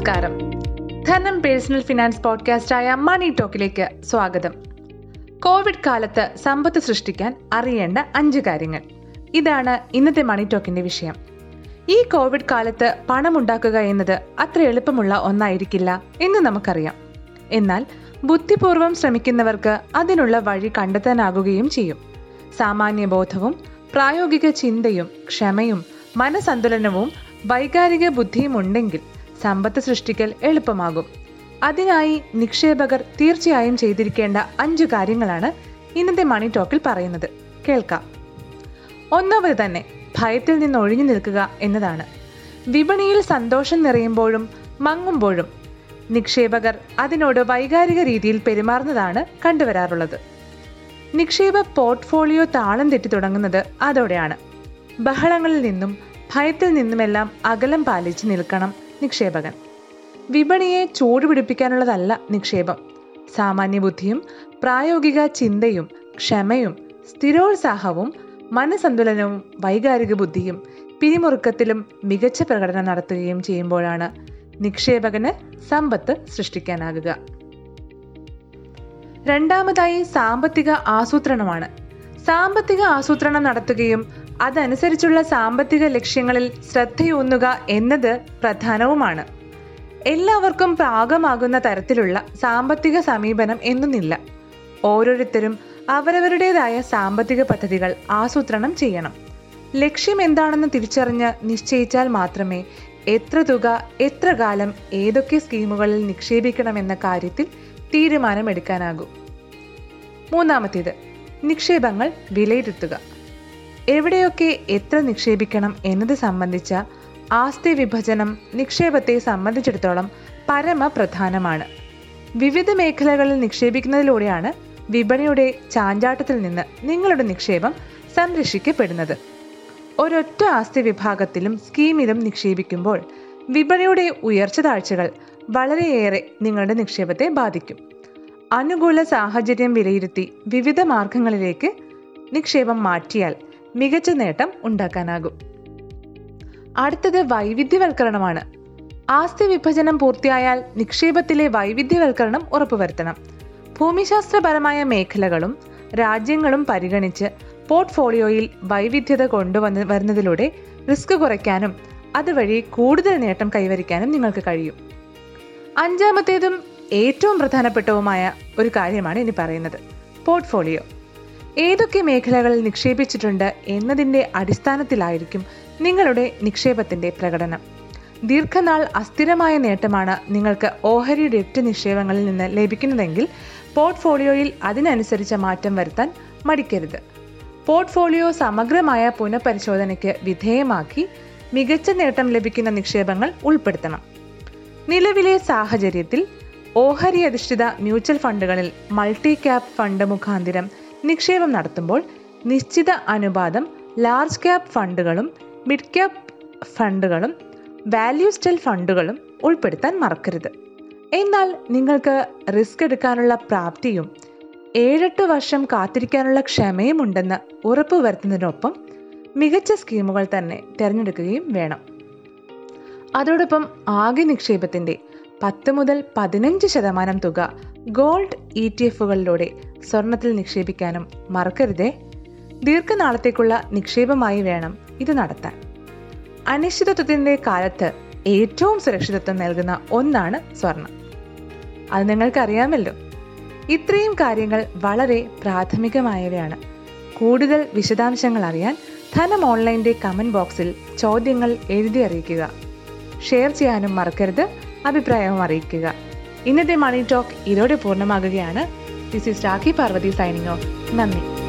നമസ്കാരം. ധനം personal finance പോഡ്കാസ്റ്റായ മണി ടോക്കിലേക്ക് സ്വാഗതം. കോവിഡ് കാലത്ത് സമ്പത്ത് സൃഷ്ടിക്കാൻ അറിയേണ്ട അഞ്ച് കാര്യങ്ങൾ. ഇതാണ് ഇന്നത്തെ മണി ടോക്കിന്റെ വിഷയം. ഈ കോവിഡ് കാലത്ത് പണമുണ്ടാക്കുക എന്നത് അത്ര എളുപ്പമുള്ള ഒന്നായിരിക്കില്ല എന്ന് നമുക്കറിയാം. എന്നാൽ ബുദ്ധിപൂർവം ശ്രമിക്കുന്നവർക്ക് അതിനുള്ള വഴി കണ്ടെത്താനാകുകയും ചെയ്യും. സാമാന്യ ബോധവും പ്രായോഗിക ചിന്തയും ക്ഷമയും മനസന്തുലനവും വൈകാരിക ബുദ്ധിയും ഉണ്ടെങ്കിൽ സമ്പത്ത് സൃഷ്ടിക്കൽ എളുപ്പമാകും. അതിനായി നിക്ഷേപകർ തീർച്ചയായും ചെയ്തിരിക്കേണ്ട അഞ്ച് കാര്യങ്ങളാണ് ഇന്നത്തെ മണി ടോക്കിൽ പറയുന്നത്. കേൾക്കാം. ഒന്നാമത് തന്നെ ഭയത്തിൽ നിന്ന് ഒഴിഞ്ഞു നിൽക്കുക എന്നതാണ്. വിപണിയിൽ സന്തോഷം നിറയുമ്പോഴും മങ്ങുമ്പോഴും നിക്ഷേപകർ അതിനോട് വൈകാരിക രീതിയിൽ പെരുമാറുന്നതാണ് കണ്ടുവരാറുള്ളത്. നിക്ഷേപ പോർട്ട്ഫോളിയോ താളം തെറ്റി തുടങ്ങുന്നത് അതോടെയാണ്. ബഹളങ്ങളിൽ നിന്നും ഭയത്തിൽ നിന്നുമെല്ലാം അകലം പാലിച്ച് നിൽക്കണം നിക്ഷേപകൻ. വിപണിയെ ചൂടുപിടിപ്പിക്കാനുള്ളതല്ല നിക്ഷേപം. സാമാന്യ ബുദ്ധിയും പ്രായോഗിക ചിന്തയും ക്ഷമയും സ്ഥിരോത്സാഹവും മനസന്തുലനവും വൈകാരിക ബുദ്ധിയും പിരിമുറുക്കത്തിലും മികച്ച പ്രകടനം നടത്തുകയും ചെയ്യുമ്പോഴാണ് നിക്ഷേപകന് സമ്പത്ത് സൃഷ്ടിക്കാനാകുക. രണ്ടാമതായി സാമ്പത്തിക ആസൂത്രണമാണ്. സാമ്പത്തിക ആസൂത്രണം നടത്തുകയും അതനുസരിച്ചുള്ള സാമ്പത്തിക ലക്ഷ്യങ്ങളിൽ ശ്രദ്ധയൂന്നുക എന്നത് പ്രധാനവുമാണ്. എല്ലാവർക്കും പാകമാകുന്ന തരത്തിലുള്ള സാമ്പത്തിക സമീപനം എന്നൊന്നില്ല. ഓരോരുത്തരും അവരവരുടേതായ സാമ്പത്തിക പദ്ധതികൾ ആസൂത്രണം ചെയ്യണം. ലക്ഷ്യം എന്താണെന്ന് തിരിച്ചറിഞ്ഞ് നിശ്ചയിച്ചാൽ മാത്രമേ എത്ര തുക എത്ര കാലം ഏതൊക്കെ സ്കീമുകളിൽ നിക്ഷേപിക്കണമെന്ന കാര്യത്തിൽ തീരുമാനമെടുക്കാനാകൂ. മൂന്നാമത്തേത് നിക്ഷേപങ്ങൾ വിലയിരുത്തുക. എവിടെയൊക്കെ എത്ര നിക്ഷേപിക്കണം എന്നത് സംബന്ധിച്ച ആസ്തി വിഭജനം നിക്ഷേപത്തെ സംബന്ധിച്ചിടത്തോളം പരമപ്രധാനമാണ്. വിവിധ മേഖലകളിൽ നിക്ഷേപിക്കുന്നതിലൂടെയാണ് വിപണിയുടെ ചാഞ്ചാട്ടത്തിൽ നിന്ന് നിങ്ങളുടെ നിക്ഷേപം സംരക്ഷിക്കപ്പെടുന്നത്. ഒരൊറ്റ ആസ്തി വിഭാഗത്തിലും സ്കീമിലും നിക്ഷേപിക്കുമ്പോൾ വിപണിയുടെ ഉയർച്ച താഴ്ചകൾ വളരെയേറെ നിങ്ങളുടെ നിക്ഷേപത്തെ ബാധിക്കും. അനുകൂല സാഹചര്യം വിലയിരുത്തി വിവിധ മാർഗങ്ങളിലേക്ക് നിക്ഷേപം മാറ്റിയാൽ മികച്ച നേട്ടം ഉണ്ടാക്കാനാകും. അടുത്തത് വൈവിധ്യവൽക്കരണമാണ്. ആസ്തി വിഭജനം പൂർത്തിയായാൽ നിക്ഷേപത്തിലെ വൈവിധ്യവൽക്കരണം ഉറപ്പുവരുത്തണം. ഭൂമിശാസ്ത്രപരമായ മേഖലകളും രാജ്യങ്ങളും പരിഗണിച്ച് പോർട്ട്ഫോളിയോയിൽ വൈവിധ്യത കൊണ്ടുവന്ന് വരുന്നതിലൂടെ റിസ്ക് കുറയ്ക്കാനും അതുവഴി കൂടുതൽ നേട്ടം കൈവരിക്കാനും നിങ്ങൾക്ക് കഴിയും. അഞ്ചാമത്തേതും ഏറ്റവും പ്രധാനപ്പെട്ടതുമായ ഒരു കാര്യമാണ് ഇനി പറയുന്നത്. പോർട്ട്ഫോളിയോ. ഏതൊക്കെ മേഖലകളിൽ നിക്ഷേപിച്ചിട്ടുണ്ട് എന്നതിന്റെ അടിസ്ഥാനത്തിലായിരിക്കും നിങ്ങളുടെ നിക്ഷേപത്തിന്റെ പ്രകടനം. ദീർഘനാൾ അസ്ഥിരമായ നേട്ടമാണ് നിങ്ങൾക്ക് ഓഹരി ഡെറ്റ് നിക്ഷേപങ്ങളിൽ നിന്ന് ലഭിക്കുന്നതെങ്കിൽ പോർട്ട്ഫോളിയോയിൽ അതിനനുസരിച്ച മാറ്റം വരുത്താൻ മടിക്കരുത്. പോർട്ട്ഫോളിയോ സമഗ്രമായ പുനഃപരിശോധനയ്ക്ക് വിധേയമാക്കി മികച്ച നേട്ടം ലഭിക്കുന്ന നിക്ഷേപങ്ങൾ ഉൾപ്പെടുത്തണം. നിലവിലെ സാഹചര്യത്തിൽ ഓഹരി അധിഷ്ഠിത മ്യൂച്വൽ ഫണ്ടുകളിൽ മൾട്ടി ക്യാപ് ഫണ്ട് മുഖാന്തിരം നിക്ഷേപം നടത്തുമ്പോൾ നിശ്ചിത അനുപാതം ലാർജ് ക്യാപ് ഫണ്ടുകളും മിഡ് ക്യാപ് ഫണ്ടുകളും വാല്യൂ സ്റ്റൈൽ ഫണ്ടുകളും ഉൾപ്പെടുത്താൻ മറക്കരുത്. എന്നാൽ നിങ്ങൾക്ക് റിസ്ക് എടുക്കാനുള്ള പ്രാപ്തിയും ഏഴെട്ട് വർഷം കാത്തിരിക്കാനുള്ള ക്ഷമയും ഉണ്ടെന്ന് ഉറപ്പുവരുത്തുന്നതിനൊപ്പം മികച്ച സ്കീമുകൾ തന്നെ തിരഞ്ഞെടുക്കുകയും വേണം. അതോടൊപ്പം ആകെ നിക്ഷേപത്തിന്റെ പത്ത് മുതൽ പതിനഞ്ച് ശതമാനം തുക ഗോൾഡ് ഇ ടി എഫുകളിലൂടെ സ്വർണത്തിൽ നിക്ഷേപിക്കാനും മറക്കരുതേ. ദീർഘനാളത്തേക്കുള്ള നിക്ഷേപമായി വേണം ഇത് നടത്താൻ. അനിശ്ചിതത്വത്തിന്റെ കാലത്ത് ഏറ്റവും സുരക്ഷിതത്വം നൽകുന്ന ഒന്നാണ് സ്വർണം. അത് നിങ്ങൾക്കറിയാമല്ലോ. ഇത്രയും കാര്യങ്ങൾ വളരെ പ്രാഥമികമായവയാണ്. കൂടുതൽ വിശദാംശങ്ങൾ അറിയാൻ ധനം ഓൺലൈന്റെ കമന്റ് ബോക്സിൽ ചോദ്യങ്ങൾ എഴുതി അറിയിക്കുക. ഷെയർ ചെയ്യാനും മറക്കരുത്. അഭിപ്രായവും അറിയിക്കുക. ഇന്നത്തെ മണി ടോക്ക് ഇതോടെ പൂർണമാകുകയാണ്. This is Rakhi Parvathy signing off നന്ദി.